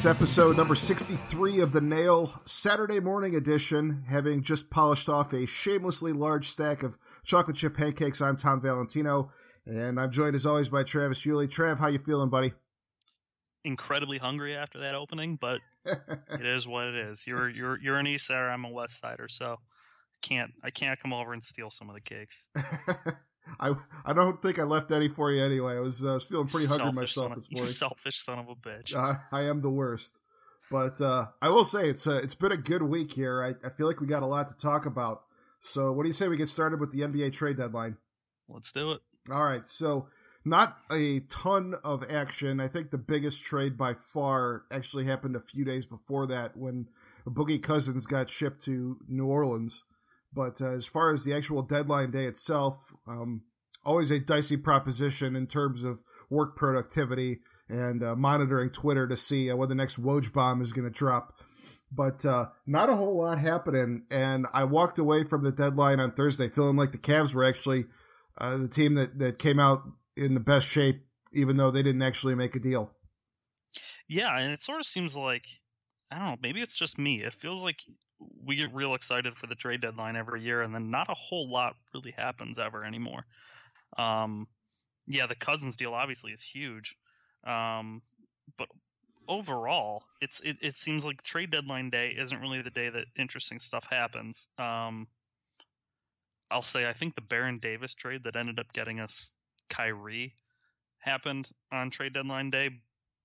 It's episode number 63 of The Nail, Saturday morning edition. Having just polished off a shamelessly large stack of chocolate chip pancakes, I'm Tom Valentino, and I'm joined as always by Travis Yulee. Trav, how you feeling, buddy? Incredibly hungry after that opening, but it is what it is. You're you're you're an East Sider, I'm a West Sider, so I can't I can't come over and steal some of the cakes. I I don't think I left any for you anyway. I was, I was feeling pretty hungry myself of- this morning. selfish son of a bitch. Uh, I am the worst. But uh, I will say it's uh, it's been a good week here. I, I feel like we got a lot to talk about. So what do you say we get started with the NBA trade deadline? Let's do it. All right. So not a ton of action. I think the biggest trade by far actually happened a few days before that when Boogie Cousins got shipped to New Orleans. But uh, as far as the actual deadline day itself, um, always a dicey proposition in terms of work productivity and uh, monitoring Twitter to see uh, when the next Woj bomb is going to drop. But uh, not a whole lot happening, and I walked away from the deadline on Thursday feeling like the Cavs were actually uh, the team that, that came out in the best shape, even though they didn't actually make a deal. Yeah, and it sort of seems like I don't know, maybe it's just me. It feels like we get real excited for the trade deadline every year and then not a whole lot really happens ever anymore. Um yeah, the Cousins deal obviously is huge. Um but overall, it's it, it seems like trade deadline day isn't really the day that interesting stuff happens. Um I'll say I think the Baron Davis trade that ended up getting us Kyrie happened on trade deadline day,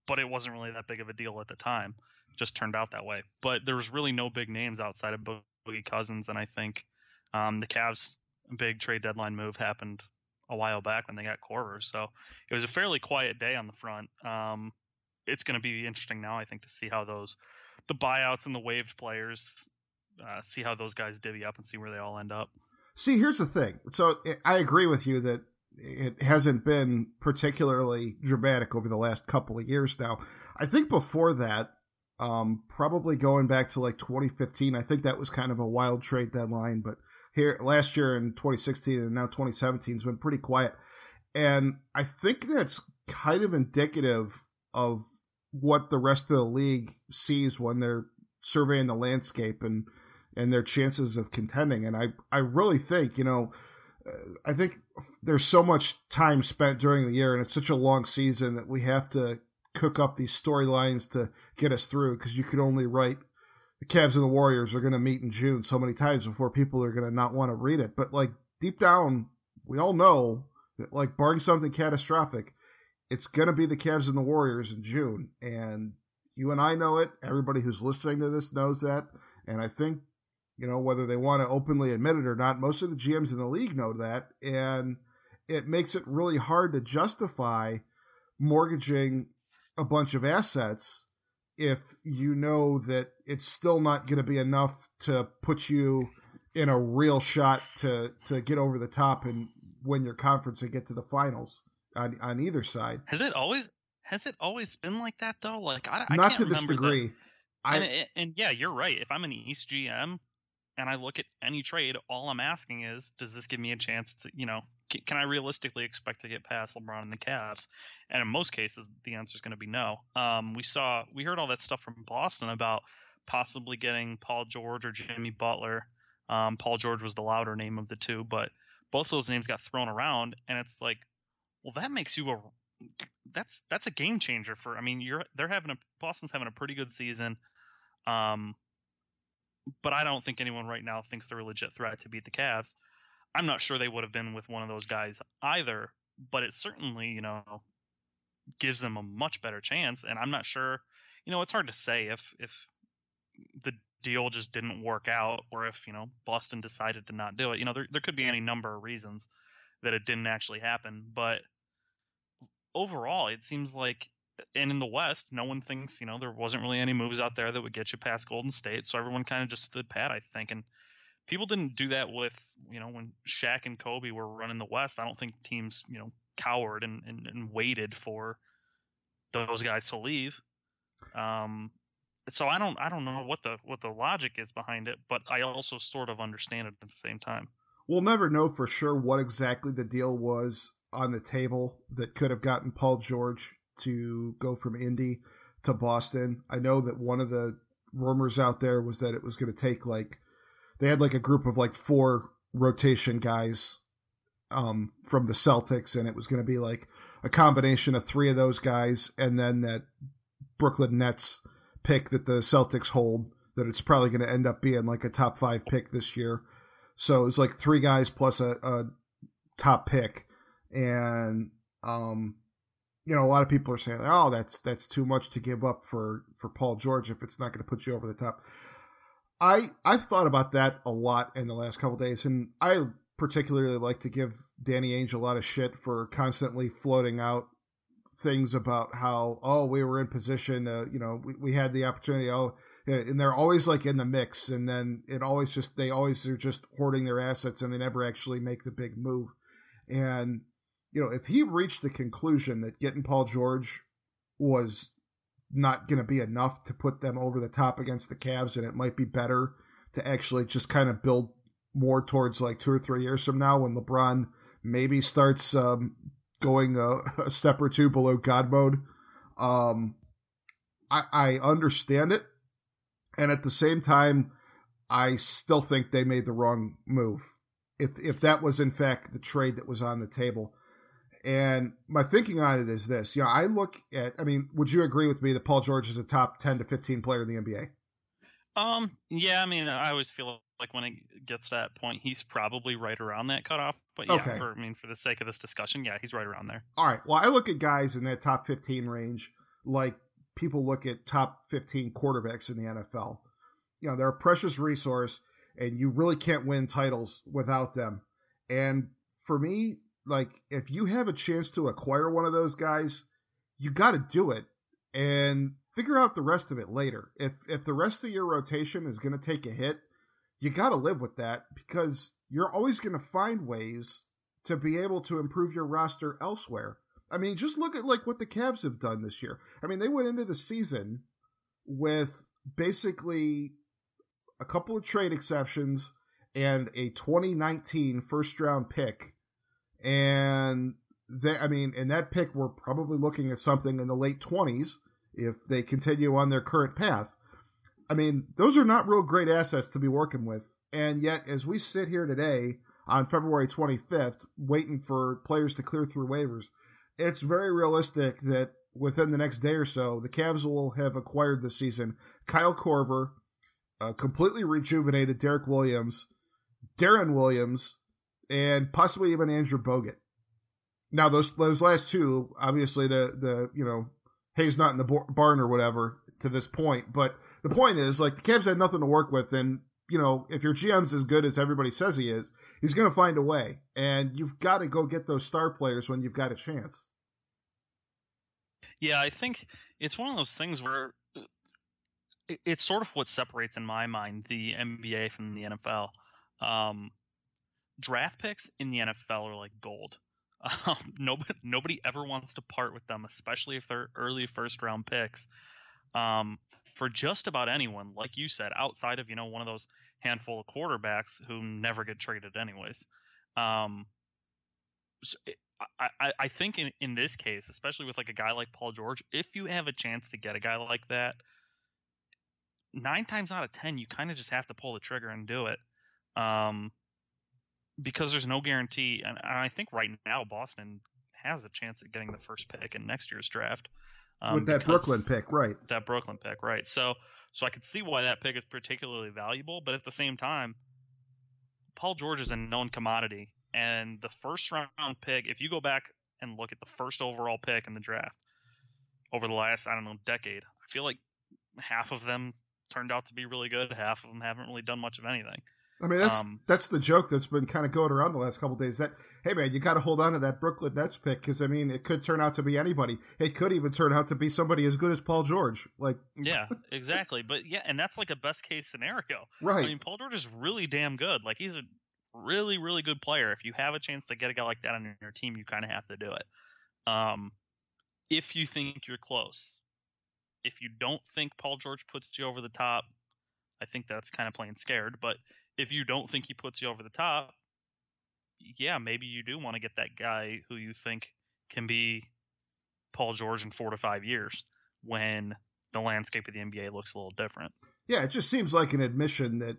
but it wasn't really that big of a deal at the time. Just turned out that way. But there was really no big names outside of Boogie Cousins, and I think um, the Cavs' big trade deadline move happened a while back when they got Korver. So it was a fairly quiet day on the front. Um, it's going to be interesting now, I think, to see how those the buyouts and the waived players uh, see how those guys divvy up and see where they all end up. See, here's the thing. So I agree with you that it hasn't been particularly dramatic over the last couple of years now. I think before that, um, probably going back to like 2015, I think that was kind of a wild trade deadline, but here last year in 2016 and now 2017 has been pretty quiet. And I think that's kind of indicative of what the rest of the league sees when they're surveying the landscape and and their chances of contending. And I I really think you know uh, I think there's so much time spent during the year, and it's such a long season that we have to cook up these storylines to get us through because you could only write the Cavs and the Warriors are going to meet in June so many times before people are going to not want to read it. But like deep down, we all know that like barring something catastrophic, it's going to be the Cavs and the Warriors in June. And you and I know it. Everybody who's listening to this knows that. And I think, you know, whether they want to openly admit it or not, most of the GMs in the league know that. And it makes it really hard to justify mortgaging a bunch of assets if you know that it's still not going to be enough to put you in a real shot to to get over the top and win your conference and get to the finals on on either side. Has it always has it always been like that though? Like I, I not can't to this degree. I and, and, and yeah, you're right. If I'm an East GM and I look at any trade, all I'm asking is, does this give me a chance to, you know, can, I realistically expect to get past LeBron and the Cavs? And in most cases, the answer is going to be no. Um, we saw, we heard all that stuff from Boston about possibly getting Paul George or Jimmy Butler. Um, Paul George was the louder name of the two, but both those names got thrown around, and it's like, well, that makes you a that's that's a game changer for. I mean, you're they're having a Boston's having a pretty good season. Um, but I don't think anyone right now thinks they're a legit threat to beat the Cavs. I'm not sure they would have been with one of those guys either, but it certainly, you know, gives them a much better chance. And I'm not sure, you know, it's hard to say if if the deal just didn't work out or if, you know, Boston decided to not do it. You know, there there could be any number of reasons that it didn't actually happen, but overall, it seems like and in the West, no one thinks, you know, there wasn't really any moves out there that would get you past Golden State. So everyone kind of just stood pat, I think. And people didn't do that with you know when Shaq and Kobe were running the West. I don't think teams you know cowered and, and, and waited for those guys to leave. Um, so I don't I don't know what the what the logic is behind it, but I also sort of understand it at the same time. We'll never know for sure what exactly the deal was on the table that could have gotten Paul George to go from Indy to Boston. I know that one of the rumors out there was that it was going to take like they had like a group of like four rotation guys um, from the Celtics, and it was going to be like a combination of three of those guys, and then that Brooklyn Nets pick that the Celtics hold. That it's probably going to end up being like a top five pick this year. So it was like three guys plus a, a top pick, and um, you know, a lot of people are saying, "Oh, that's that's too much to give up for for Paul George if it's not going to put you over the top." I I've thought about that a lot in the last couple days, and I particularly like to give Danny Ainge a lot of shit for constantly floating out things about how oh we were in position, uh, you know, we, we had the opportunity. Oh, and they're always like in the mix, and then it always just they always are just hoarding their assets, and they never actually make the big move. And you know, if he reached the conclusion that getting Paul George was not going to be enough to put them over the top against the Cavs, and it might be better to actually just kind of build more towards like two or three years from now when LeBron maybe starts um, going a, a, step or two below God mode. Um, I, I understand it, and at the same time, I still think they made the wrong move. If if that was in fact the trade that was on the table, and my thinking on it is this: you know, I look at. I mean, would you agree with me that Paul George is a top ten to fifteen player in the NBA? Um. Yeah. I mean, I always feel like when it gets to that point, he's probably right around that cutoff. But yeah, okay. for I mean, for the sake of this discussion, yeah, he's right around there. All right. Well, I look at guys in that top fifteen range like people look at top fifteen quarterbacks in the NFL. You know, they're a precious resource, and you really can't win titles without them. And for me, like if you have a chance to acquire one of those guys, you got to do it and figure out the rest of it later. If if the rest of your rotation is going to take a hit, you got to live with that because you're always going to find ways to be able to improve your roster elsewhere. I mean, just look at like what the Cavs have done this year. I mean, they went into the season with basically a couple of trade exceptions and a 2019 first round pick and they, I mean, in that pick, we're probably looking at something in the late 20s if they continue on their current path. I mean, those are not real great assets to be working with. And yet, as we sit here today on February 25th, waiting for players to clear through waivers, it's very realistic that within the next day or so, the Cavs will have acquired this season Kyle Korver, a completely rejuvenated Derek Williams, Deron Williams, and possibly even Andrew Bogut. Now those those last two, obviously the the you know Hayes not in the barn or whatever to this point, but the point is like the Cavs had nothing to work with, and you know if your GM's as good as everybody says he is, he's going to find a way, and you've got to go get those star players when you've got a chance. Yeah, I think it's one of those things where it's sort of what separates, in my mind, the NBA from the NFL. Um, draft picks in the NFL are like gold. Um, nobody nobody ever wants to part with them, especially if they're early first round picks. Um, for just about anyone, like you said, outside of you know one of those handful of quarterbacks who never get traded anyways. Um, so it, I, I think in, in this case, especially with like a guy like Paul George, if you have a chance to get a guy like that, nine times out of ten, you kind of just have to pull the trigger and do it. Um, because there's no guarantee, and I think right now Boston has a chance at getting the first pick in next year's draft. Um, With that Brooklyn pick, right? That Brooklyn pick, right? So, so I could see why that pick is particularly valuable, but at the same time, Paul George is a known commodity, and the first round pick, if you go back and look at the first overall pick in the draft over the last, I don't know, decade, I feel like half of them turned out to be really good, half of them haven't really done much of anything. I mean, that's Um, that's the joke that's been kind of going around the last couple days. That hey, man, you got to hold on to that Brooklyn Nets pick because I mean, it could turn out to be anybody. It could even turn out to be somebody as good as Paul George. Like, Yeah, exactly. But yeah, and that's like a best case scenario. right? I mean, Paul George is really damn good. Like he's a really, really good player. If you have a chance to get a guy like that on your team, you kind of have to do it. Um, if you think you're close, if you don't think Paul George puts you over the top, I think that's kind of playing scared. But if you don't think he puts you over the top, yeah, maybe you do want to get that guy who you think can be Paul George in four to five years when the landscape of the NBA looks a little different. yeah, it just seems like an admission that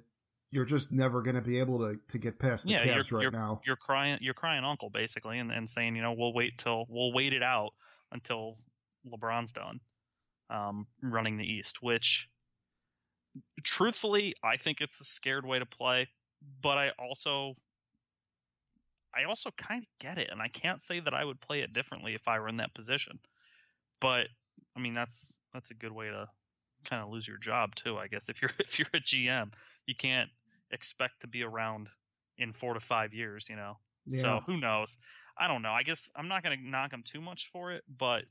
you're just never going to be able to to get past the Yeah, Cavs you're- right now. you're crying you're crying uncle basically and, and saying you know we'll wait till we'll wait it out until lebron's done um, running the east which truthfully i think it's a scared way to play but i also i also kind of get it and i can't say that i would play it differently if i were in that position but i mean that's that's a good way to kind of lose your job too i guess if you're if you're a gm you can't expect to be around in four to five years, you know. Yeah. So who knows? I don't know. I guess I'm not going to knock them too much for it, but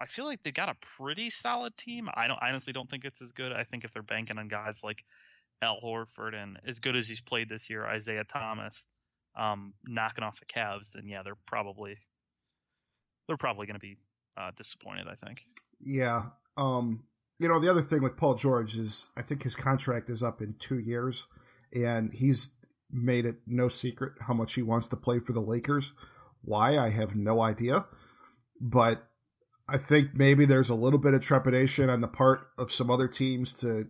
I feel like they got a pretty solid team. I don't I honestly don't think it's as good. I think if they're banking on guys like Al Horford and as good as he's played this year, Isaiah Thomas, um, knocking off the Cavs, then yeah, they're probably they're probably going to be uh, disappointed. I think. Yeah. Um, you know, the other thing with Paul George is I think his contract is up in two years, and he's made it no secret how much he wants to play for the Lakers. Why, I have no idea. But I think maybe there's a little bit of trepidation on the part of some other teams to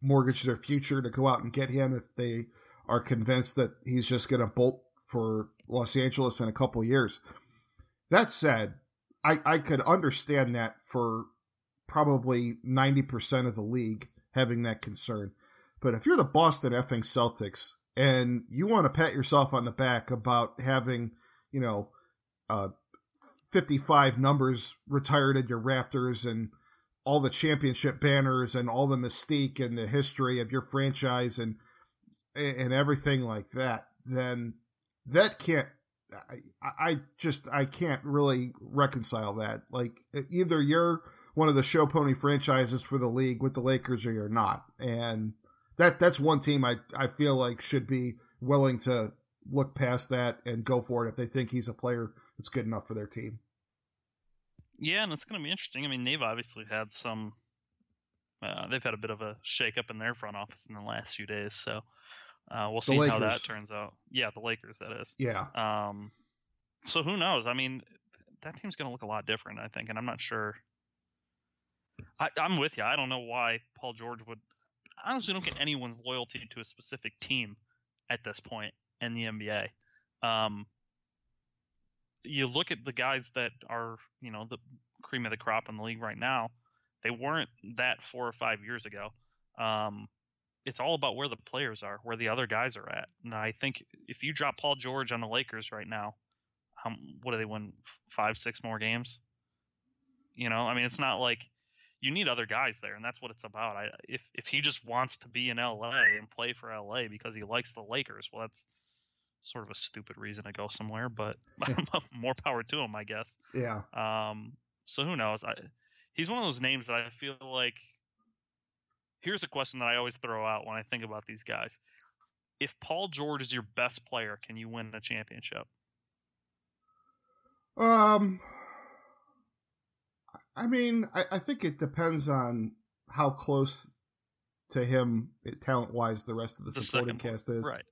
mortgage their future to go out and get him if they are convinced that he's just going to bolt for Los Angeles in a couple years. That said, I, I could understand that for probably 90% of the league having that concern. But if you're the Boston effing Celtics and you want to pat yourself on the back about having, you know, uh, 55 numbers retired in your rafters and all the championship banners and all the mystique and the history of your franchise and and everything like that, then that can't I, I just I can't really reconcile that. Like either you're one of the show pony franchises for the league with the Lakers or you're not. And that that's one team I I feel like should be willing to look past that and go for it if they think he's a player that's good enough for their team. Yeah, and it's going to be interesting. I mean, they've obviously had some. Uh, they've had a bit of a shakeup in their front office in the last few days, so uh, we'll see how that turns out. Yeah, the Lakers, that is. Yeah. Um, so who knows? I mean, that team's going to look a lot different, I think, and I'm not sure. I, I'm with you. I don't know why Paul George would. I honestly don't get anyone's loyalty to a specific team at this point in the NBA. Um, you look at the guys that are, you know, the cream of the crop in the league right now. They weren't that four or five years ago. Um, it's all about where the players are, where the other guys are at. And I think if you drop Paul George on the Lakers right now, how, what do they win? Five, six more games? You know, I mean, it's not like you need other guys there, and that's what it's about. I, if if he just wants to be in LA and play for LA because he likes the Lakers, well, that's sort of a stupid reason to go somewhere. But more power to him, I guess. Yeah. Um, so who knows? I, he's one of those names that I feel like. Here's a question that I always throw out when I think about these guys: If Paul George is your best player, can you win a championship? Um, I mean, I, I think it depends on how close to him, talent wise, the rest of the, The supporting cast is. Right.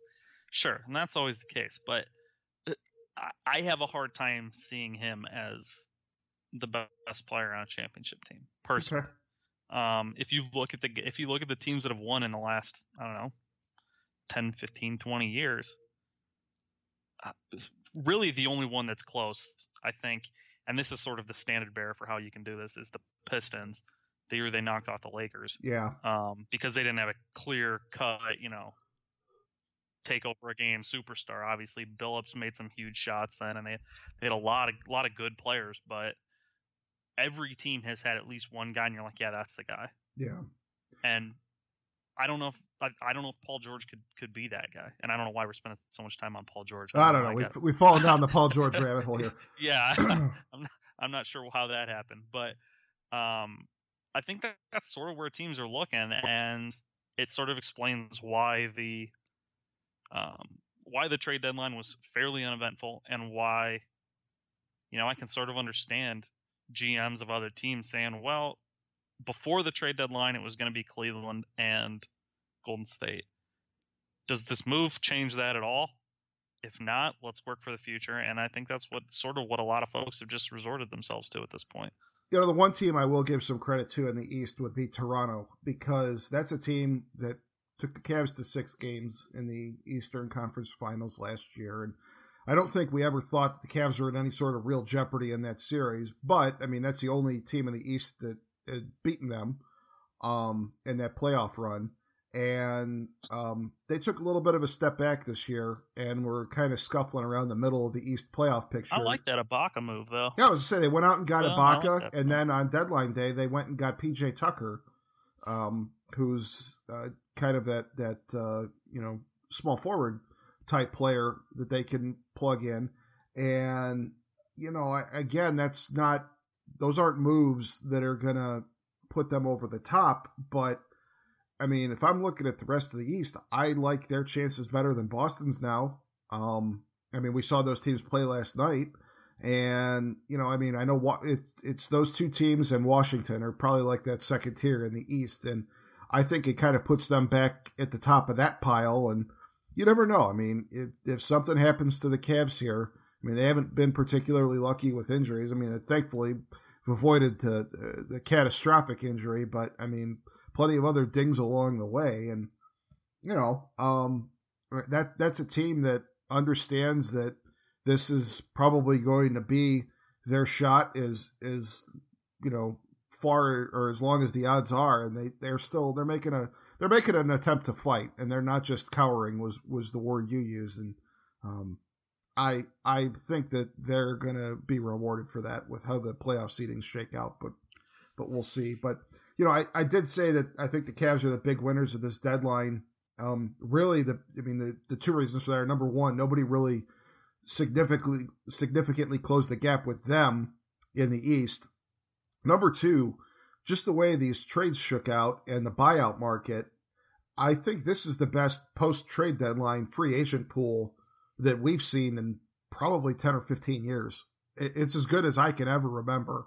Sure, and that's always the case. But uh, I- have a hard time seeing him as the best player on a championship team. Personally, Okay. um, if you look at the if you look at the teams that have won in the last I don't know 10, 15, 20 years, uh, really the only one that's close, I think, and this is sort of the standard bearer for how you can do this is the Pistons. The year they knocked off the Lakers Yeah. um, because they didn't have a clear cut, you know, take over a game superstar. Obviously, Billups made some huge shots then, and they they had a lot of lot of good players. But every team has had at least one guy, and you're like, yeah, that's the guy. Yeah. And I don't know if I, I don't know if Paul George could could be that guy, and I don't know why we're spending so much time on Paul George. I don't know. We've we've fallen down the Paul George rabbit hole here. yeah, I'm not, I'm not sure how that happened, but um, I think that that's sort of where teams are looking, and it sort of explains why the um, why the trade deadline was fairly uneventful, and why you know I can sort of understand GMs of other teams saying, well, before the trade deadline, it was going to be Cleveland and Golden State. Does this move change that at all? If not, let's work for the future. And I think that's what sort of what a lot of folks have just resorted themselves to at this point. You know, the one team I will give some credit to in the East would be Toronto because that's a team that took the Cavs to six games in the Eastern Conference Finals last year. And I don't think we ever thought that the Cavs were in any sort of real jeopardy in that series. But, I mean, that's the only team in the East that had beaten them um, in that playoff run. And um, they took a little bit of a step back this year and were kind of scuffling around the middle of the East playoff picture. I like that Ibaka move, though. Yeah, I was to say they went out and got well, Ibaka, like and then on deadline day they went and got PJ Tucker, um, who's uh, kind of that that uh, you know small forward type player that they can plug in, and you know again that's not those aren't moves that are to put them over the top. But I mean, if I'm looking at the rest of the East, I like their chances better than Boston's now. Um, I mean, we saw those teams play last night. And, you know, I mean, I know it, it's those two teams and Washington are probably like that second tier in the East. And I think it kind of puts them back at the top of that pile. And you never know. I mean, if, if something happens to the Cavs here, I mean, they haven't been particularly lucky with injuries. I mean, thankfully, avoided the, the catastrophic injury, but I mean, plenty of other dings along the way. And, you know, um, that, that's a team that understands that this is probably going to be their shot is, is, you know, far or as long as the odds are. And they, they're still, they're making a, they're making an attempt to fight and they're not just cowering was, was the word you used. And, um, I I think that they're gonna be rewarded for that with how the playoff seedings shake out, but but we'll see. But you know, I, I did say that I think the Cavs are the big winners of this deadline. Um, really, the I mean the, the two reasons for that are number one, nobody really significantly significantly closed the gap with them in the East. Number two, just the way these trades shook out and the buyout market, I think this is the best post trade deadline free agent pool that we've seen in probably 10 or 15 years. It's as good as I can ever remember.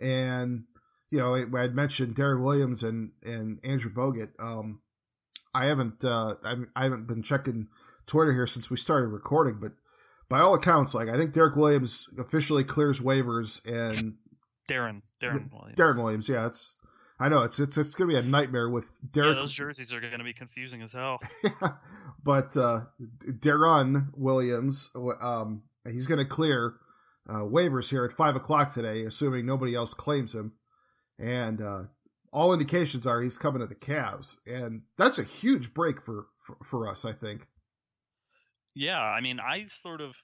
And, you know, I had mentioned Deron Williams and, and Andrew Bogut. Um, I haven't, uh, I haven't been checking Twitter here since we started recording, but by all accounts, like I think Derek Williams officially clears waivers and Deron, Deron Williams. Deron Williams, yeah, it's I know it's it's it's gonna be a nightmare with Derek. Yeah, those jerseys are gonna be confusing as hell. but uh, Deron Williams, um, he's gonna clear uh, waivers here at five o'clock today, assuming nobody else claims him, and uh, all indications are he's coming to the Cavs, and that's a huge break for for, for us, I think. Yeah, I mean, I sort of,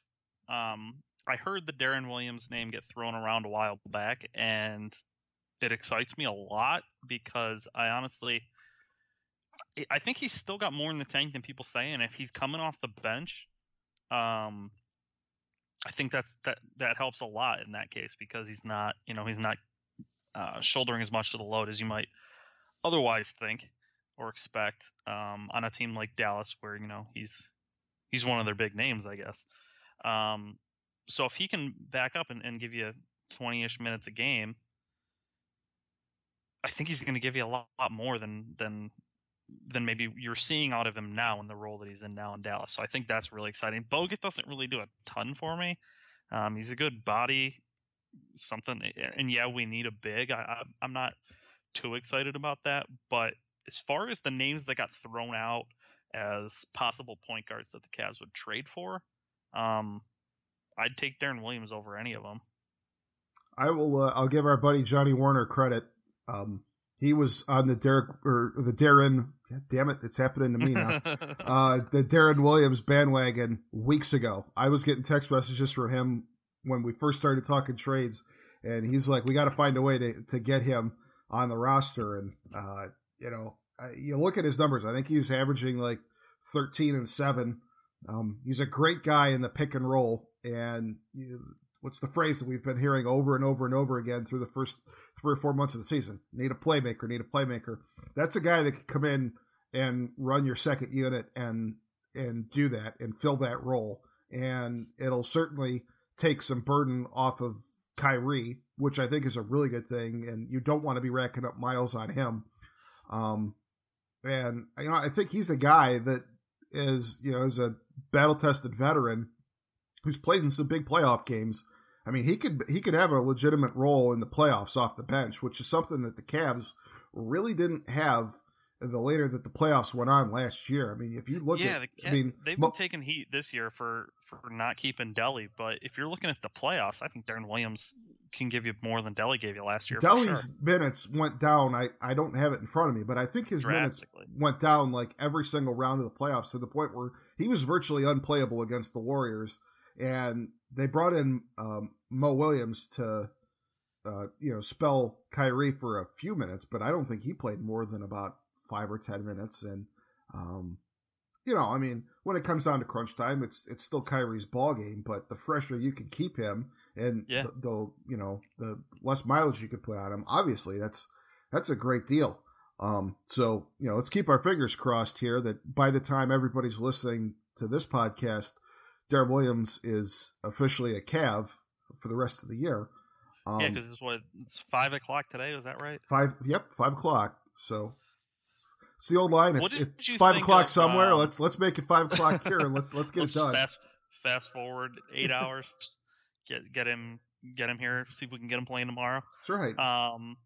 um, I heard the Deron Williams name get thrown around a while back, and it excites me a lot because I honestly I think he's still got more in the tank than people say, and if he's coming off the bench, um, I think that's that that helps a lot in that case because he's not you know he's not uh, shouldering as much of the load as you might otherwise think or expect um, on a team like Dallas where you know he's he's one of their big names I guess. Um, so if he can back up and, and give you 20ish minutes a game, I think he's going to give you a lot, lot, more than than than maybe you're seeing out of him now in the role that he's in now in Dallas. So I think that's really exciting. Bogut doesn't really do a ton for me. Um, he's a good body, something, and yeah, we need a big. I, I, I'm not too excited about that, but as far as the names that got thrown out as possible point guards that the Cavs would trade for, um, I'd take Deron Williams over any of them. I will. Uh, I'll give our buddy Johnny Warner credit um, he was on the Derek or the. God damn it, it's happening to me now. uh, the Deron Williams bandwagon weeks ago. I was getting text messages from him when we first started talking trades, and he's like, "We got to find a way to to get him on the roster." And uh, you know, you look at his numbers. I think he's averaging like 13 and seven. Um, he's a great guy in the pick and roll, and you, what's the phrase that we've been hearing over and over and over again through the first three or four months of the season? Need a playmaker. Need a playmaker. That's a guy that can come in and run your second unit and and do that and fill that role. And it'll certainly take some burden off of Kyrie, which I think is a really good thing. And you don't want to be racking up miles on him. Um, and you know, I think he's a guy that is you know is a battle tested veteran who's played in some big playoff games. I mean, he could he could have a legitimate role in the playoffs off the bench, which is something that the Cavs really didn't have the later that the playoffs went on last year. I mean, if you look yeah, at, the, I mean, they've been taking heat this year for for not keeping Delly, but if you're looking at the playoffs, I think Deron Williams can give you more than Delly gave you last year. Delly's sure. minutes went down. I I don't have it in front of me, but I think his minutes went down like every single round of the playoffs to the point where he was virtually unplayable against the Warriors, and they brought in um, Mo Williams to. Uh, you know, spell Kyrie for a few minutes, but I don't think he played more than about five or ten minutes, and um, you know, I mean, when it comes down to crunch time, it's it's still Kyrie's ball game. But the fresher you can keep him, and yeah. the, the you know the less mileage you could put on him, obviously that's that's a great deal. Um, so you know, let's keep our fingers crossed here that by the time everybody's listening to this podcast, Deron Williams is officially a Cav for the rest of the year. Um, yeah, because it's what it's five o'clock today. Is that right? Five. Yep, five o'clock. So it's the old line. It's, it's five o'clock of, somewhere. Um, let's let's make it five o'clock here and let's let's get let's it done. Fast, fast forward eight hours. Get get him get him here. See if we can get him playing tomorrow. That's right. Um,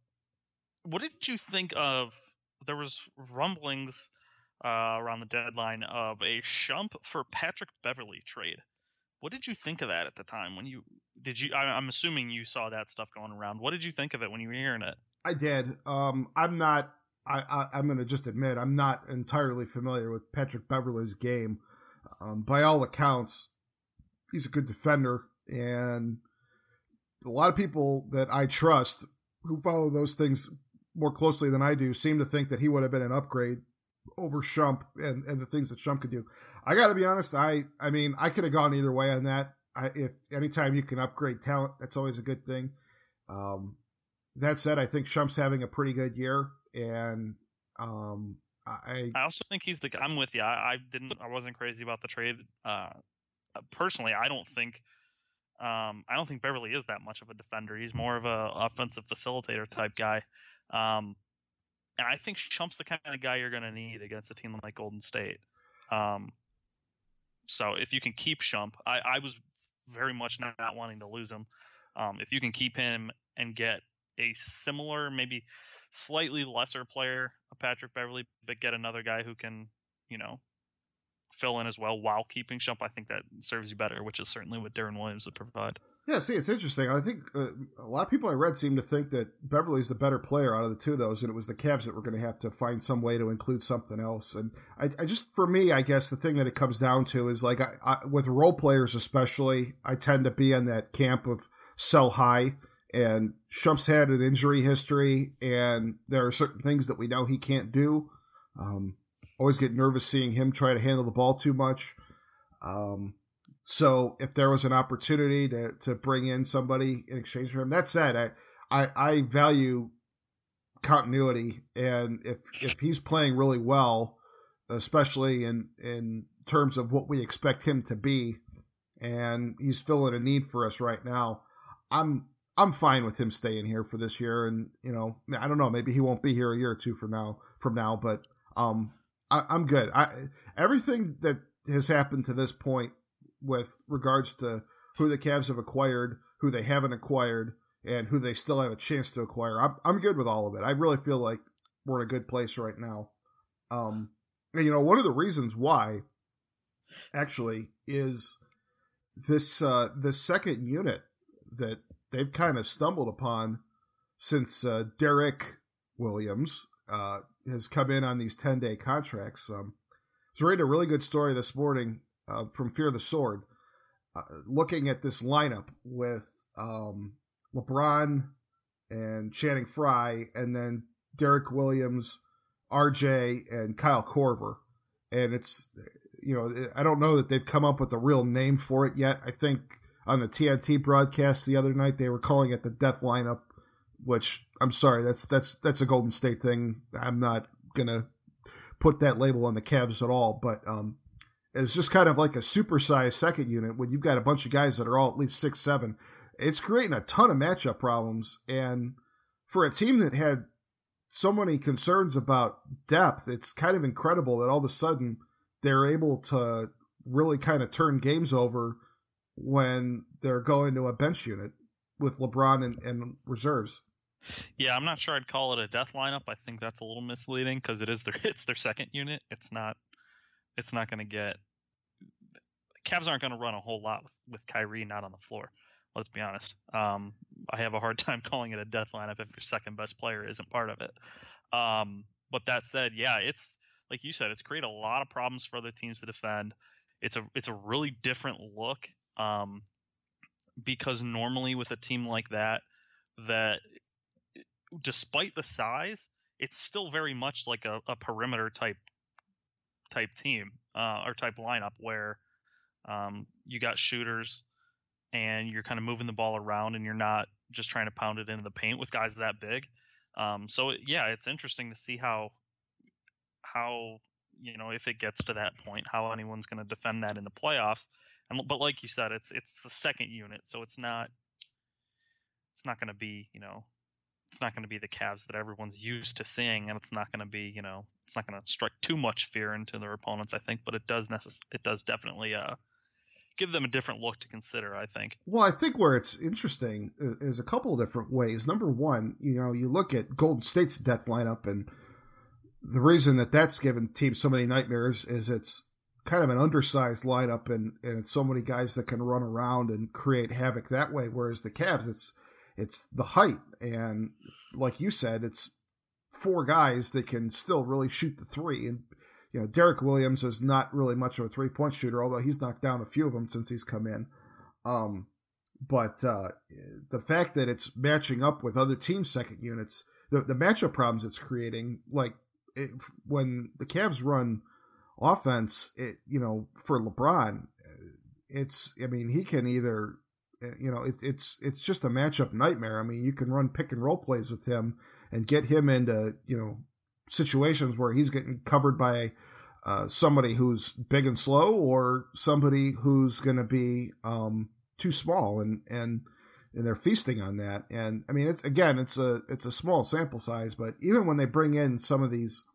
what did you think of? There was rumblings uh, around the deadline of a Shump for Patrick Beverley trade. What did you think of that at the time? When you did you? I, am assuming you saw that stuff going around. What did you think of it when you were hearing it? I did. Um, I'm not I, I am going to just admit I'm not entirely familiar with Patrick Beverley's game. Um, by all accounts, he's a good defender, and a lot of people that I trust who follow those things more closely than I do seem to think that he would have been an upgrade over Shump and, and the things that Shump could do. I got to be honest. I I mean I could have gone either way on that. I, if anytime you can upgrade talent, that's always a good thing. Um, that said, I think Shump's having a pretty good year and um, I I also think he's the. I'm with you. I, I didn't. I wasn't crazy about the trade. Uh, personally, I don't think. Um, I don't think Beverley is that much of a defender. He's more of a offensive facilitator type guy. Um, and I think Shump's the kind of guy you're going to need against a team like Golden State. Um, so if you can keep Shump, I, I was very much not, not wanting to lose him. Um, if you can keep him and get a similar, maybe slightly lesser player, a Patrick Beverley, but get another guy who can, you know, fill in as well while keeping Shump. I think that serves you better, which is certainly what Deron Williams would provide. Yeah, see, it's interesting. I think uh, a lot of people I read seem to think that Beverley's the better player out of the two of those, and it was the Cavs that were going to have to find some way to include something else. And I, I just, for me, I guess the thing that it comes down to is like I, I, with role players, especially, I tend to be in that camp of sell high and Shump's had an injury history, and there are certain things that we know he can't do. Um, always get nervous seeing him try to handle the ball too much. Um, so if there was an opportunity to, to bring in somebody in exchange for him, that said, I, I, I value continuity, and if if he's playing really well, especially in in terms of what we expect him to be, and he's filling a need for us right now, I'm I'm fine with him staying here for this year, and you know, I don't know, maybe he won't be here a year or two from now. From now, but um, I, am good. I everything that has happened to this point with regards to who the Cavs have acquired, who they haven't acquired, and who they still have a chance to acquire. I'm I'm good with all of it. I really feel like we're in a good place right now. Um, and you know, one of the reasons why, actually, is this uh this second unit that they've kind of stumbled upon since uh, Derrick Williams uh, has come in on these 10 day contracts. Um, I was reading a really good story this morning uh, from Fear of the Sword, uh, looking at this lineup with um, LeBron and Channing Frye, and then Derrick Williams, RJ and Kyle Korver, and it's you know I don't know that they've come up with a real name for it yet. I think on the TNT broadcast the other night they were calling it the death lineup, which I'm sorry that's that's that's a Golden State thing. I'm not gonna put that label on the Cavs at all, but um, it's just kind of like a supersized second unit when you've got a bunch of guys that are all at least six seven. It's creating a ton of matchup problems, and for a team that had so many concerns about depth, it's kind of incredible that all of a sudden they're able to really kind of turn games over when they're going to a bench unit with LeBron and, and reserves. Yeah, I'm not sure I'd call it a death lineup. I think that's a little misleading because it is their it's their second unit. It's not it's not going to get Cavs aren't going to run a whole lot with, Kyrie not on the floor. Let's be honest. Um, I have a hard time calling it a death lineup if your second best player isn't part of it. Um, but that said, yeah, it's like you said, it's created a lot of problems for other teams to defend. It's a it's a really different look um, because normally with a team like that, that despite the size, it's still very much like a, a perimeter type type team uh, or type lineup where um, you got shooters and you're kind of moving the ball around and you're not just trying to pound it into the paint with guys that big. Um, so yeah, it's interesting to see how how you know if it gets to that point, how anyone's going to defend that in the playoffs. And but like you said, it's it's the second unit, so it's not it's not going to be you know it's not going to be the Cavs that everyone's used to seeing, and it's not going to be you know it's not going to strike too much fear into their opponents. I think, but it does necess- it does definitely uh give them a different look to consider. I think. Well, I think where it's interesting is a couple of different ways. Number one, you know, you look at Golden State's death lineup, and the reason that that's given teams so many nightmares is it's kind of an undersized lineup, and and it's so many guys that can run around and create havoc that way. Whereas the Cavs, it's it's the height, and like you said, it's four guys that can still really shoot the three, and you know, Derrick Williams is not really much of a three point shooter, although he's knocked down a few of them since he's come in. Um, but uh, the fact that it's matching up with other teams' second units, the, the matchup problems it's creating, like it, when the Cavs run offense, it, you know, for LeBron, it's, I mean, he can either, you know, it, it's, it's just a matchup nightmare. I mean, you can run pick and roll plays with him and get him into, you know, situations where he's getting covered by uh, somebody who's big and slow or somebody who's going to be um, too small and and and they're feasting on that and i mean it's again it's a it's a small sample size but even when they bring in some of these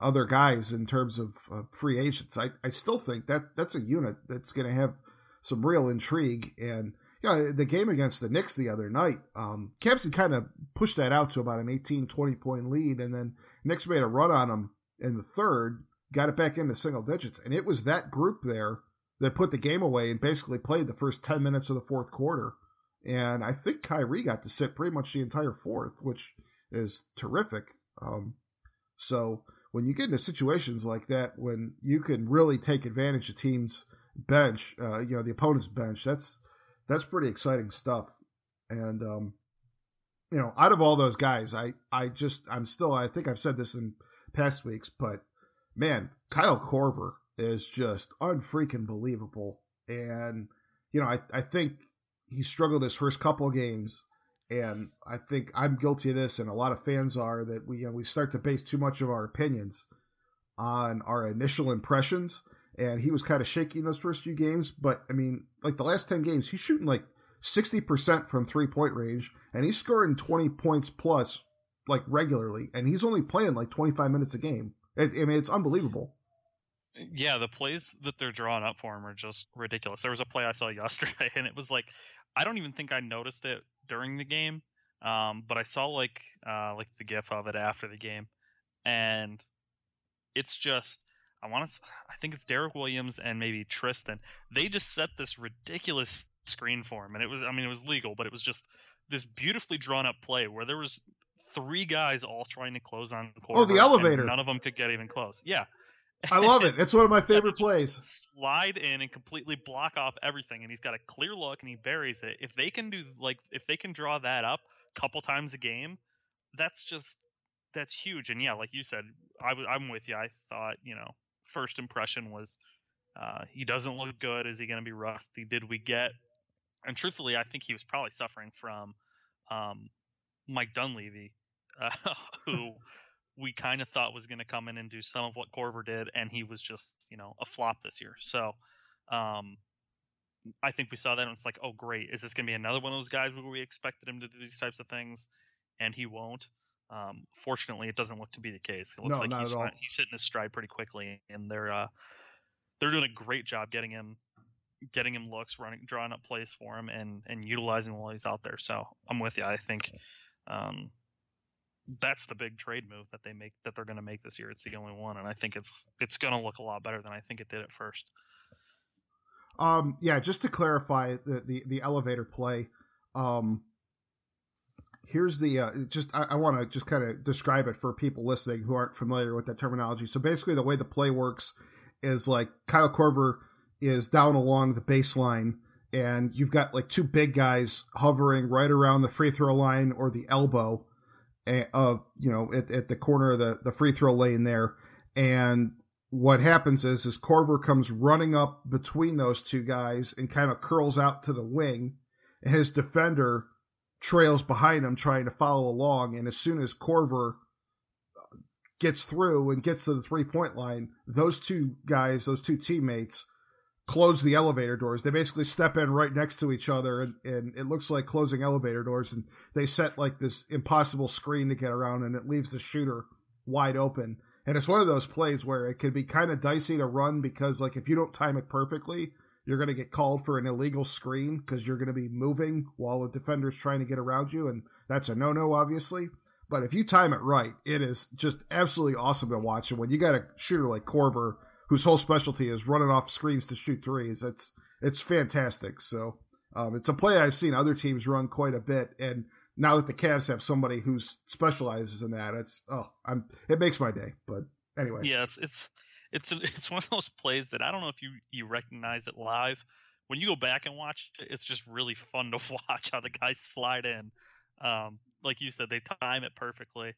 other guys in terms of uh, free agents i i still think that that's a unit that's going to have some real intrigue and yeah, the game against the Knicks the other night, um, Cavs kind of pushed that out to about an 18, 20 point lead, and then Knicks made a run on them in the third, got it back into single digits, and it was that group there that put the game away and basically played the first 10 minutes of the fourth quarter. And I think Kyrie got to sit pretty much the entire fourth, which is terrific. Um, so when you get into situations like that, when you can really take advantage of teams' bench, uh, you know, the opponent's bench, that's that's pretty exciting stuff. And um, you know, out of all those guys, I I just I'm still I think I've said this in past weeks, but man, Kyle Korver is just unfreaking believable. And you know, I I think he struggled his first couple games, and I think I'm guilty of this, and a lot of fans are that we you know, we start to base too much of our opinions on our initial impressions and he was kind of shaky in those first few games. But I mean, like the last ten games, he's shooting like sixty percent from three point range, and he's scoring twenty points plus like regularly, and he's only playing like twenty five minutes a game. It, I mean, it's unbelievable. Yeah, the plays that they're drawing up for him are just ridiculous. There was a play I saw yesterday, and it was like I don't even think I noticed it during the game, um, but I saw like uh, like the gif of it after the game, and it's just I want to. I think it's Derrick Williams and maybe Tristan. They just set this ridiculous screen for him, and it was. I mean, it was legal, but it was just this beautifully drawn up play where there was three guys all trying to close on. The corner. Oh, the elevator! None of them could get even close. Yeah. I love it. It's one of my favorite plays. Slide in and completely block off everything, and he's got a clear look, and he buries it. If they can do like, if they can draw that up a couple times a game, that's just that's huge. And yeah, like you said, I w- I'm with you. I thought you know first impression was uh, he doesn't look good. Is he going to be rusty? Did we get? And truthfully, I think he was probably suffering from um, Mike Dunleavy, uh, who we kind of thought was going to come in and do some of what Korver did, and he was just you know a flop this year. So um, I think we saw that, and it's like, oh great, is this going to be another one of those guys where we expected him to do these types of things, and he won't? Um, fortunately, it doesn't look to be the case. It looks No, like he's he's hitting his stride pretty quickly, and they're uh, they're doing a great job getting him getting him looks, running, drawing up plays for him, and and utilizing while he's out there. So I'm with you. I think um, that's the big trade move that they make that they're going to make this year. It's the only one, and I think it's it's going to look a lot better than I think it did at first. Um, yeah, just to clarify the the, the elevator play. Um, here's the uh, just I, I want to just kind of describe it for people listening who aren't familiar with that terminology. So basically, the way the play works is like Kyle Korver is down along the baseline, and you've got like two big guys hovering right around the free throw line or the elbow, of you know at, at the corner of the the free throw lane there, and what happens is is Korver comes running up between those two guys and kind of curls out to the wing, and his defender trails behind him trying to follow along. And as soon as Korver gets through and gets to the three point line, those two guys, those two teammates, close the elevator doors. They basically step in right next to each other, and, and it looks like closing elevator doors. And they set like this impossible screen to get around, and it leaves the shooter wide open. And it's one of those plays where it can be kind of dicey to run because, like, if you don't time it perfectly, you're going to get called for an illegal screen because you're going to be moving while the defender's trying to get around you. And that's a no no, obviously. But if you time it right, it is just absolutely awesome to watch. And when you got a shooter like Korver, whose whole specialty is running off screens to shoot threes, it's it's fantastic. So um, it's a play I've seen other teams run quite a bit. And now that the Cavs have somebody who specializes in that, it's oh, I'm it makes my day. But anyway, Yeah, it's it's it's it's one of those plays that I don't know if you you recognize it live. When you go back and watch, it, it's just really fun to watch how the guys slide in. Um, like you said, they time it perfectly,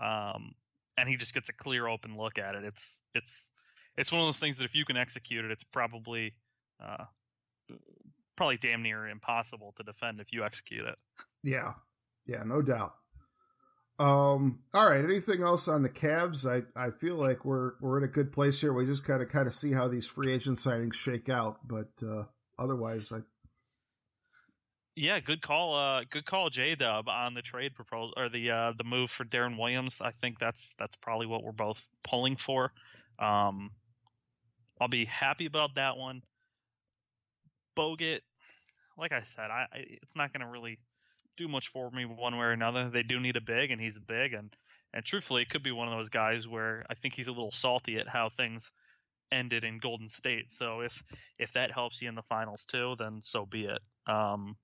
um, and he just gets a clear open look at it. It's it's it's one of those things that if you can execute it, it's probably uh, probably damn near impossible to defend if you execute it. Yeah, yeah, no doubt. Um, all right. Anything else on the Cavs? I, I feel like we're we're in a good place here. We just gotta kind of see how these free agent signings shake out. But uh, otherwise, I Yeah, good call. Uh, good call, J Dub on the trade proposal or the uh, the move for Deron Williams. I think that's that's probably what we're both pulling for. Um, I'll be happy about that one. Bogut, like I said, I, I it's not going to really do much for me one way or another. They do need a big, and he's a big, and and truthfully, it could be one of those guys where I think he's a little salty at how things ended in Golden State. So if if that helps you in the finals too, then so be it. Um,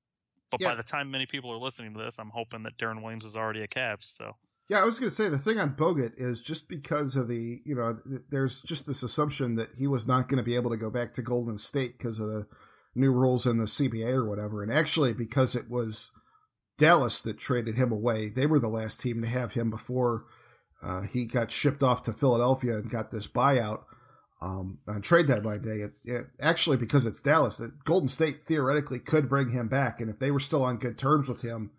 but Yeah. by the time many people are listening to this, I'm hoping that Deron Williams is already a Cavs. So yeah, I was gonna say the thing on Bogut is just because of the you know there's just this assumption that he was not going to be able to go back to Golden State because of the new rules in the CBA or whatever, and actually because it was Dallas that traded him away. They were the last team to have him before uh, he got shipped off to Philadelphia and got this buyout um, on trade deadline day. It, it, actually, because it's Dallas, that Golden State theoretically could bring him back, and if they were still on good terms with him,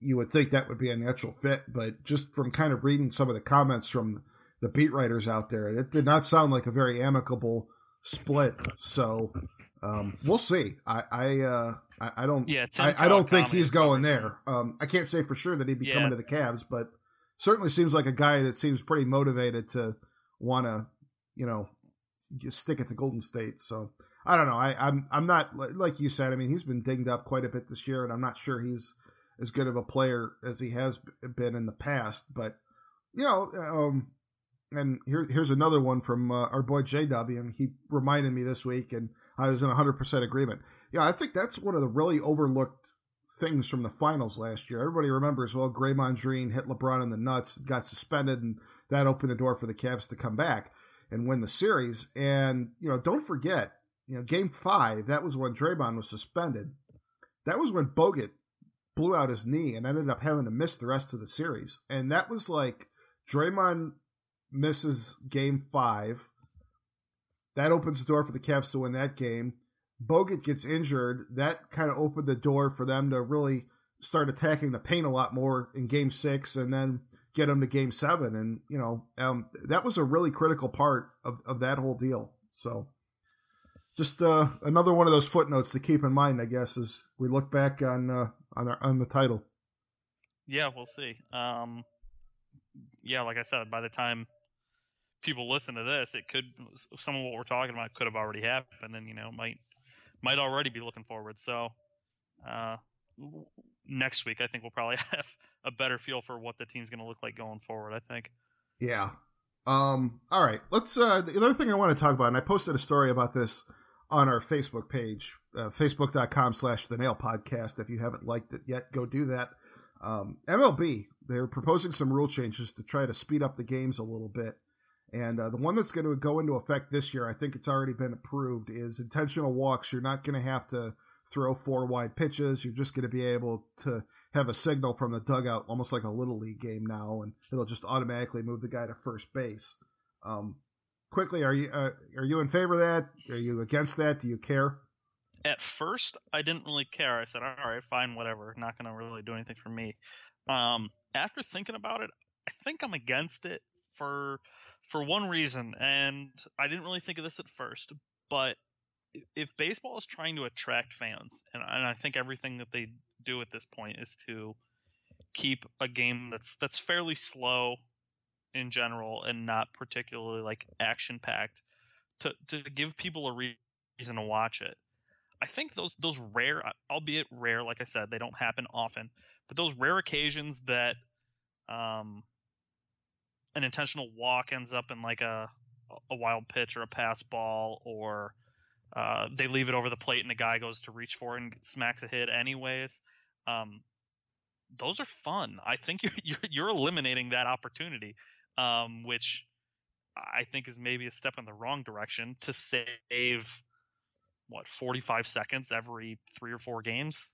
you would think that would be a natural fit. But just from kind of reading some of the comments from the beat writers out there, it did not sound like a very amicable split. So um, we'll see. I I, uh, I, I don't. yeah, I, I don't think he's going there. Um, I can't say for sure that he'd be Yeah. coming to the Cavs, but certainly seems like a guy that seems pretty motivated to want to, you know, just stick it to Golden State. So I don't know. I, I'm I'm not like you said. I mean, he's been dinged up quite a bit this year, and I'm not sure he's as good of a player as he has been in the past. But you know, um, and here here's another one from uh, our boy JW, and he reminded me this week, and I was in 100 percent agreement. Yeah, I think that's one of the really overlooked things from the finals last year. Everybody remembers, well, Draymond Green hit LeBron in the nuts, got suspended, and that opened the door for the Cavs to come back and win the series. And, you know, don't forget, you know, game five, that was when Draymond was suspended. That was when Bogut blew out his knee and ended up having to miss the rest of the series. And that was like Draymond misses game five. That opens the door for the Cavs to win that game. Bogut gets injured. That kind of opened the door for them to really start attacking the paint a lot more in game six and then get them to game seven. And, you know, um, that was a really critical part of, of that whole deal. So just uh, another one of those footnotes to keep in mind, I guess, as we look back on uh, on, our, on the title. Yeah, we'll see. Um, yeah, like I said, by the time people listen to this, it could some of what we're talking about could have already happened, and you know might might already be looking forward. So uh, next week, I think we'll probably have a better feel for what the team's going to look like going forward. I think. Yeah. Um. All right. Let's. Uh, the other thing I want to talk about, and I posted a story about this on our Facebook page, uh, facebook.com slash the nail podcast. If you haven't liked it yet, go do that. Um, MLB, they're proposing some rule changes to try to speed up the games a little bit. And uh, the one that's going to go into effect this year, I think it's already been approved, is intentional walks. You're not going to have to throw four wide pitches. You're just going to be able to have a signal from the dugout, almost like a little league game now, and it'll just automatically move the guy to first base. Um, quickly, are you uh, are you in favor of that? Are you against that? Do you care? At first, I didn't really care. I said, "All right, fine, whatever. Not going to really do anything for me." Um, after thinking about it, I think I'm against it for for one reason, and I didn't really think of this at first, but if baseball is trying to attract fans, and, and I think everything that they do at this point is to keep a game that's that's fairly slow in general and not particularly like action packed to to give people a reason to watch it. I think those those rare, albeit rare, like I said, they don't happen often, but those rare occasions that um, an intentional walk ends up in like a a wild pitch or a pass ball or uh, they leave it over the plate and the guy goes to reach for it and smacks a hit anyways. Um, those are fun. I think you're you're, you're eliminating that opportunity, um, which I think is maybe a step in the wrong direction to save what 45 seconds every three or four games.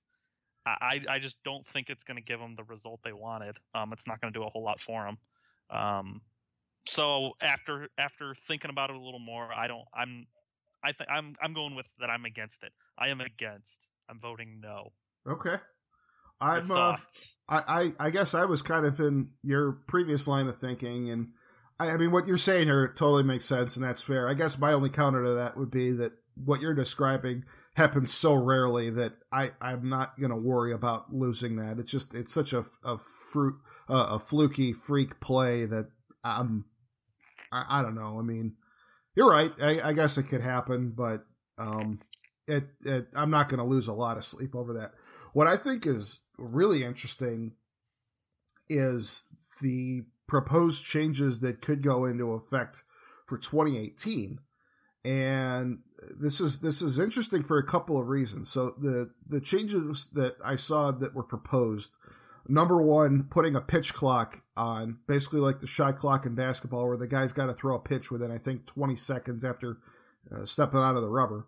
I I just don't think it's going to give them the result they wanted. Um, it's not going to do a whole lot for them. Um, so after after thinking about it a little more, I don't. I'm I think I'm I'm going with that. I'm against it. I am against. I'm voting no. Okay. I'm. Uh, I, I I guess I was kind of in your previous line of thinking, and I, I mean what you're saying here totally makes sense, and that's fair. I guess my only counter to that would be that what you're describing happens so rarely that I I'm not gonna worry about losing that. It's just it's such a a fruit uh, a fluky freak play that I'm I, I don't know. I mean, you're right. I, I guess it could happen, but um, it, it I'm not gonna lose a lot of sleep over that. What I think is really interesting is the proposed changes that could go into effect for 2018 and this is this is interesting for a couple of reasons. So the the changes that I saw that were proposed, number one, putting a pitch clock on, basically like the shot clock in basketball, where the guy's got to throw a pitch within I think 20 seconds after uh, stepping out of the rubber.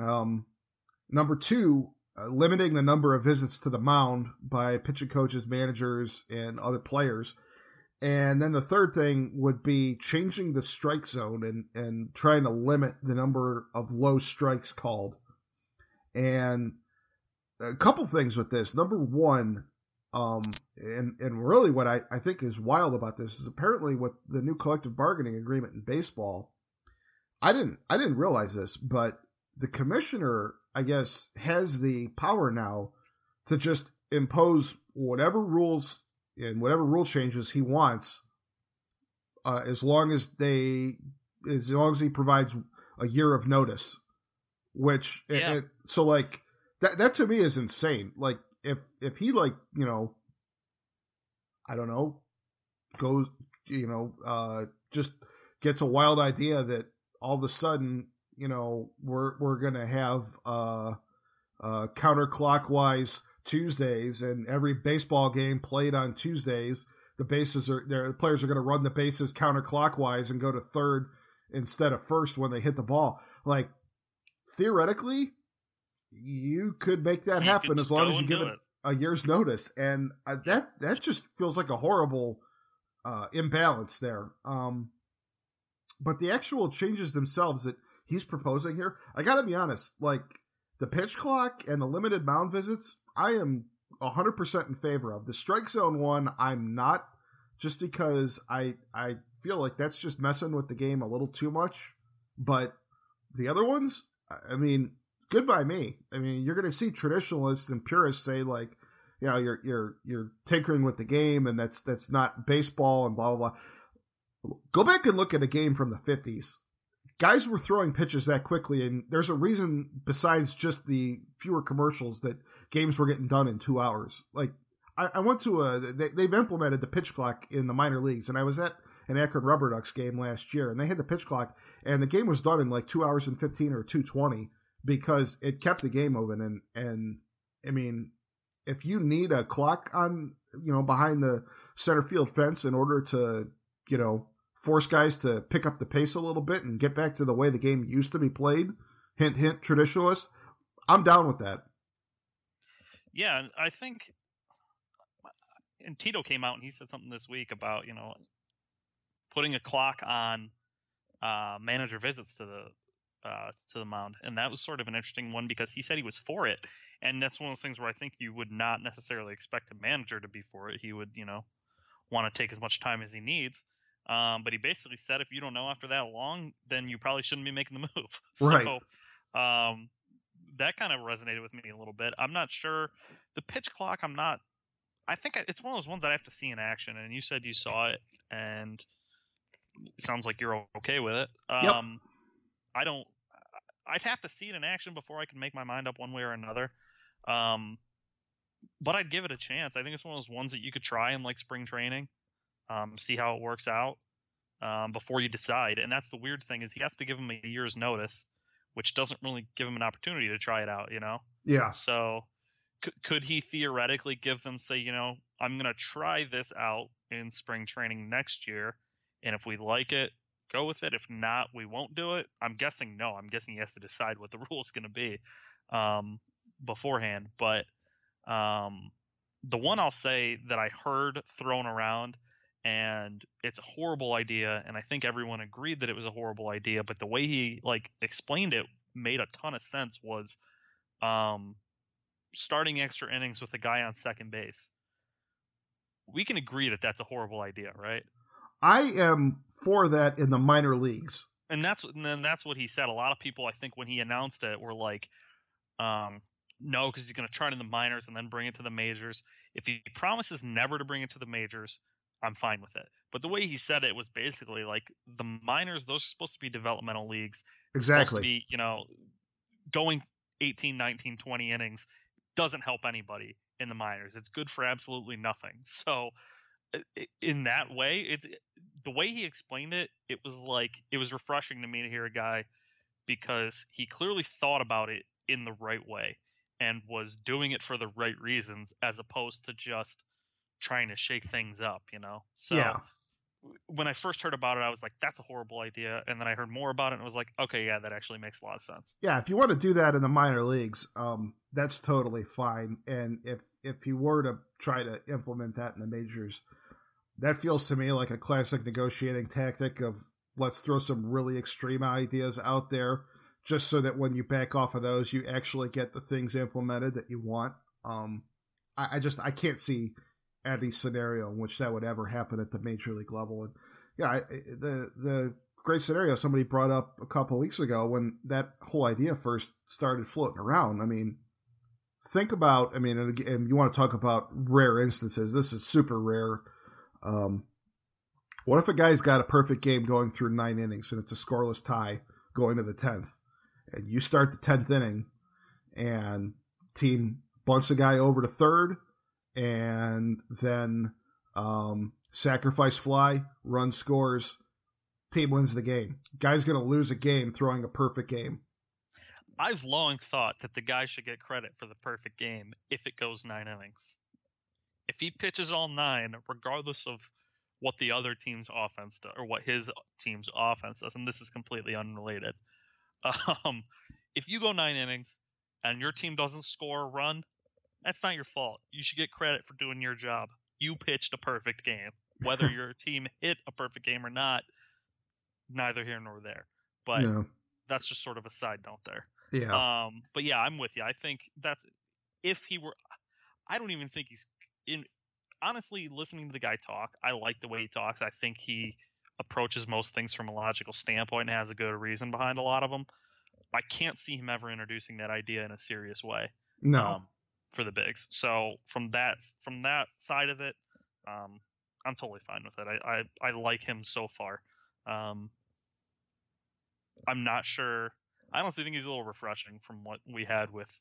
Um, number two, uh, limiting the number of visits to the mound by pitching coaches, managers, and other players and then the third thing would be changing the strike zone and, and trying to limit the number of low strikes called. And a couple things with this. Number one, um, and, and really what I, I think is wild about this is apparently with the new collective bargaining agreement in baseball, I didn't I didn't realize this, but the commissioner, I guess, has the power now to just impose whatever rules and whatever rule changes he wants, uh, as long as they, as long as he provides a year of notice, which yeah. it, it, so like that that to me is insane. Like if if he like you know, I don't know, goes you know, uh, just gets a wild idea that all of a sudden you know we're we're gonna have uh, uh counterclockwise Tuesdays, and every baseball game played on Tuesdays, the bases are the players are going to run the bases counterclockwise and go to third instead of first when they hit the ball. Like theoretically, you could make that you happen as long as you give it, it, a year's notice, and uh, that that just feels like a horrible uh, imbalance there. Um, but the actual changes themselves that he's proposing here, I got to be honest, like the pitch clock and the limited mound visits, I am 100% in favor of. The strike zone one, I'm not, just because I I feel like that's just messing with the game a little too much. But the other ones, I mean, good by me. I mean, you're going to see traditionalists and purists say like, you know, you're you're you're tinkering with the game, and that's that's not baseball, and blah blah blah. Go back and look at a game from the 50s guys were throwing pitches that quickly, and there's a reason besides just the fewer commercials that games were getting done in two hours. Like I, I went to a they, have implemented the pitch clock in the minor leagues, and I was at an Akron Rubber Ducks game last year, and they had the pitch clock, and the game was done in like two hours and fifteen or two twenty because it kept the game open, And and I mean, if you need a clock on you know behind the center field fence in order to you know force guys to pick up the pace a little bit and get back to the way the game used to be played. Hint, hint, traditionalist. I'm down with that. Yeah, I think, and Tito came out and he said something this week about you know putting a clock on uh, manager visits to the uh, to the mound, and that was sort of an interesting one because he said he was for it, and that's one of those things where I think you would not necessarily expect a manager to be for it. He would, you know, want to take as much time as he needs. Um, but he basically said if you don't know after that long, then you probably shouldn't be making the move. Right. So um, that kind of resonated with me a little bit. I'm not sure the pitch clock. I'm not. I think it's one of those ones that I have to see in action. And you said you saw it, and it sounds like you're okay with it. Um, yep. I don't. I'd have to see it in action before I can make my mind up one way or another. Um, but I'd give it a chance. I think it's one of those ones that you could try in like spring training um, see how it works out um, before you decide. And that's the weird thing is he has to give him a year's notice, which doesn't really give him an opportunity to try it out. You know. Yeah. So could could he theoretically give them say, you know, I'm going to try this out in spring training next year, and if we like it, go with it. If not, we won't do it. I'm guessing no. I'm guessing he has to decide what the rule is going to be um, beforehand. But um, the one I'll say that I heard thrown around and it's a horrible idea and i think everyone agreed that it was a horrible idea but the way he like explained it made a ton of sense was um starting extra innings with a guy on second base. We can agree that that's a horrible idea right? I am for that in the minor leagues. And that's and then that's what he said. A lot of people i think when he announced it were like um no because he's going to try it in the minors and then bring it to the majors. If he promises never to bring it to the majors I'm fine with it. But the way he said it was basically like the minors; those are supposed to be developmental leagues. Exactly. be, you know, going 18, 19, 20 innings doesn't help anybody in the minors. It's good for absolutely nothing. So, in that way, it's the way he explained it. It was like it was refreshing to me to hear a guy because he clearly thought about it in the right way and was doing it for the right reasons, as opposed to just trying to shake things up, you know? So yeah. when I first heard about it, I was like, that's a horrible idea. And then I heard more about it and was like, okay, yeah, that actually makes a lot of sense. Yeah, if you want to do that in the minor leagues, um, that's totally fine. And if if you were to try to implement that in the majors, that feels to me like a classic negotiating tactic of let's throw some really extreme ideas out there just so that when you back off of those you actually get the things implemented that you want. Um, I, I just I can't see any scenario in which that would ever happen at the major league level. And yeah, the the great scenario somebody brought up a couple weeks ago when that whole idea first started floating around. I mean, think about. I mean, and, and you want to talk about rare instances. This is super rare. Um, what if a guy's got a perfect game going through nine innings and it's a scoreless tie going to the tenth, and you start the tenth inning, and team bunts a guy over to third and then um, sacrifice fly, run scores, team wins the game. Guy's going to lose a game throwing a perfect game. I've long thought that the guy should get credit for the perfect game if it goes nine innings. If he pitches all nine, regardless of what the other team's offense does, or what his team's offense does, and this is completely unrelated. Um, if you go nine innings and your team doesn't score a run, that's not your fault. You should get credit for doing your job. You pitched a perfect game. Whether your team hit a perfect game or not, neither here nor there. But no. that's just sort of a side note there. Yeah. Um, but yeah, I'm with you. I think that's if he were, I don't even think he's in. Honestly, listening to the guy talk, I like the way he talks. I think he approaches most things from a logical standpoint and has a good reason behind a lot of them. I can't see him ever introducing that idea in a serious way. no. Um, for the bigs. So from that from that side of it, um, I'm totally fine with it. I, I, I like him so far. Um, I'm not sure. I honestly think he's a little refreshing from what we had with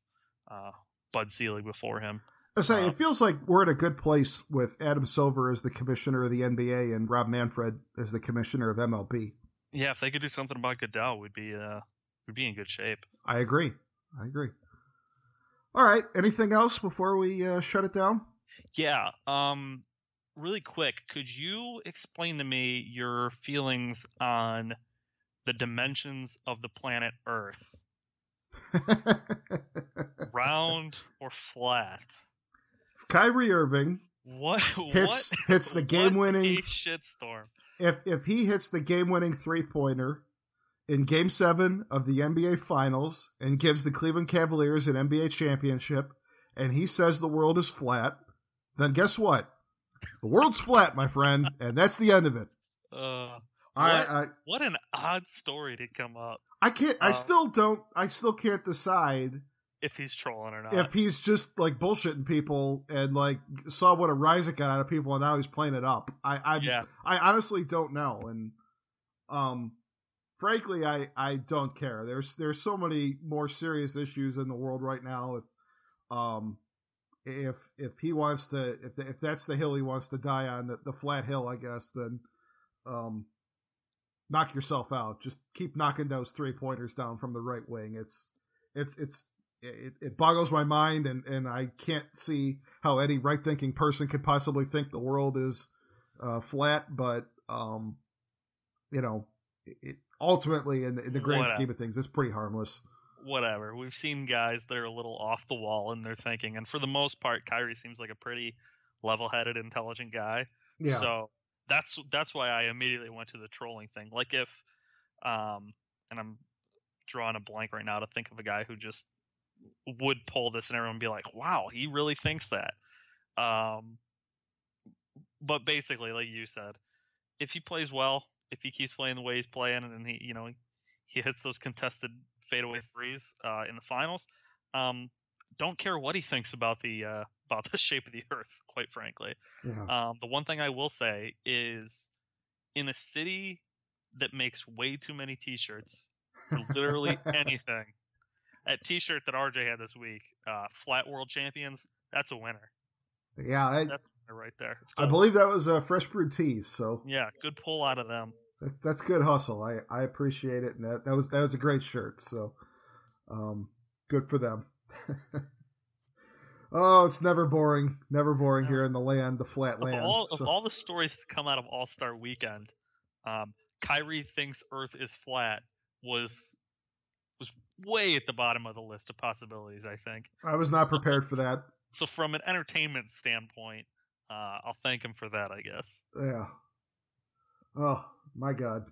uh, Bud Selig before him. I say uh, it feels like we're in a good place with Adam Silver as the commissioner of the NBA and Rob Manfred as the commissioner of MLB. Yeah, if they could do something about Goodell, we'd be uh, we'd be in good shape. I agree. I agree. All right. Anything else before we uh, shut it down? Yeah. Um, really quick, could you explain to me your feelings on the dimensions of the planet Earth, round or flat? Kyrie Irving What hits what hits the game winning shitstorm. if if he hits the game winning three pointer in game seven of the NBA finals and gives the Cleveland Cavaliers an NBA championship and he says the world is flat, then guess what? The world's flat, my friend, and that's the end of it. Uh, I, What? I what an odd story to come up I can't I Uh, still don't I still can't decide if he's trolling or not. if he's just like bullshitting people and like saw what a rise it got out of people and now he's playing it up. I I yeah, I honestly don't know, and um, frankly, I I don't care. There's there's so many more serious issues in the world right now. If um, if if he wants to, if if that's the hill he wants to die on, the, the flat hill, I guess, then um, knock yourself out. Just keep knocking those three pointers down from the right wing. It's it's it's. It, it boggles my mind, and, and I can't see how any right thinking person could possibly think the world is uh, flat, but um, you know, it, ultimately in the, in the grand Whatever. scheme of things, it's pretty harmless. whatever. We've seen guys that are a little off the wall in their thinking, and for the most part, Kyrie seems like a pretty level-headed, intelligent guy. Yeah, So that's that's why I immediately went to the trolling thing. Like if, um, and I'm drawing a blank right now to think of a guy who just would pull this and everyone be like, "Wow, he really thinks that." Um, but basically, like you said, if he plays well, if he keeps playing the way he's playing, and he, you know, he hits those contested fadeaway threes uh, in the finals, um, don't care what he thinks about the uh, about the shape of the earth. Quite frankly, yeah, um, the one thing I will say is, in a city that makes way too many T-shirts, for literally anything, that T-shirt that RJ had this week, uh, "Flat World Champions," that's a winner. Yeah. I, That's right there. I believe that was a Fresh Brewed Tees, so Yeah, good pull out of them. that, that's good hustle. I, I appreciate it, and that, that was that was a great shirt. So, um, good for them. oh, it's never boring, never boring here in the land, the flat Of land. all So- of all the stories to come out of All Star Weekend, um, Kyrie thinks Earth is flat was was way at the bottom of the list of possibilities. I think. I was not so- prepared for that. So from an entertainment standpoint, uh, I'll thank him for that. I guess. Yeah. Oh my god.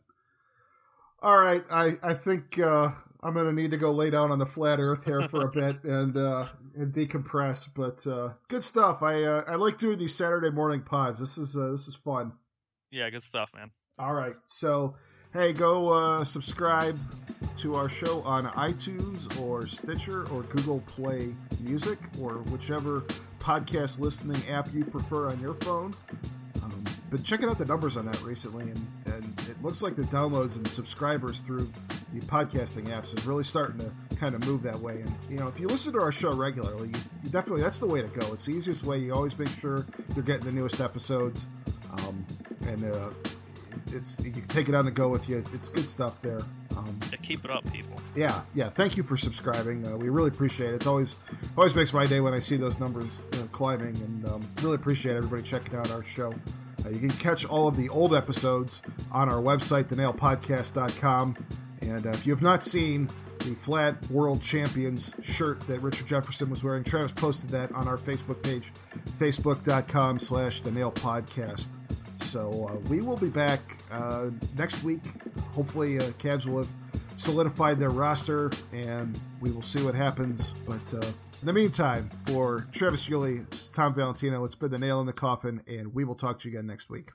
All right, I I think uh, I'm gonna need to go lay down on the flat Earth here for a bit and uh, and decompress. But uh, good stuff. I uh, I like doing these Saturday morning pods. This is uh, this is fun. Yeah, good stuff, man. All right, so hey, go uh, subscribe to our show on iTunes or Stitcher or Google Play Music or whichever podcast listening app you prefer on your phone. Um, been checking out the numbers on that recently, and, and it looks like the downloads and subscribers through the podcasting apps is really starting to kind of move that way. And you know, if you listen to our show regularly, you, you definitely that's the way to go. It's the easiest way. You always make sure you're getting the newest episodes, um, and uh, it's you can take it on the go with you. It's good stuff there. Keep it up, people. yeah, yeah. Thank you for subscribing. Uh, we really appreciate it. It's always always makes my day when I see those numbers you know, climbing, and um, really appreciate everybody checking out our show. Uh, you can catch all of the old episodes on our website, thenailpodcast.com. And uh, if you have not seen the Flat World Champions shirt that Richard Jefferson was wearing, Travis posted that on our Facebook page, facebook.com slash the nail podcast. So uh, we will be back uh, next week. Hopefully, uh, Cavs will have solidified their roster, and we will see what happens. But uh, in the meantime, for Travis Yulee, Tom Valentino, it's been the nail in the coffin, and we will talk to you again next week.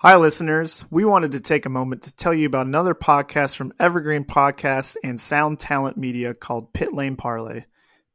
Hi, listeners. We wanted to take a moment to tell you about another podcast from Evergreen Podcasts and Sound Talent Media called Pit Lane Parlay.